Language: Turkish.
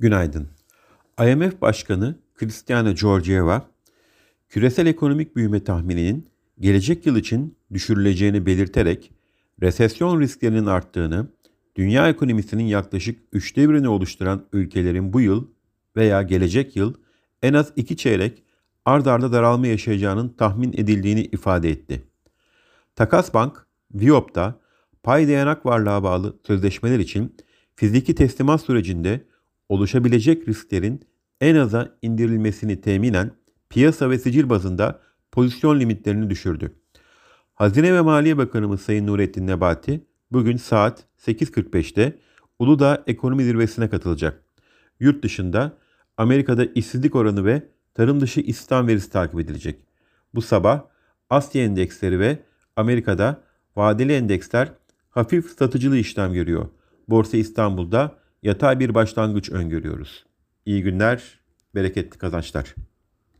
Günaydın. IMF Başkanı Cristiano Georgieva, küresel ekonomik büyüme tahmininin gelecek yıl için düşürüleceğini belirterek resesyon risklerinin arttığını, dünya ekonomisinin yaklaşık üçte birini oluşturan ülkelerin bu yıl veya gelecek yıl en az iki çeyrek ard arda daralma yaşayacağının tahmin edildiğini ifade etti. Takas Bank, Viop'ta pay dayanak varlığa bağlı sözleşmeler için fiziki teslimat sürecinde oluşabilecek risklerin en aza indirilmesini teminen piyasa ve sicil bazında pozisyon limitlerini düşürdü. Hazine ve Maliye Bakanımız Sayın Nurettin Nebati bugün saat 8.45'te Uludağ Ekonomi Zirvesi'ne katılacak. Yurt dışında Amerika'da işsizlik oranı ve tarım dışı istihdam verisi takip edilecek. Bu sabah Asya endeksleri ve Amerika'da vadeli endeksler hafif satıcılı işlem görüyor. Borsa İstanbul'da yatay bir başlangıç öngörüyoruz. İyi günler, bereketli kazançlar.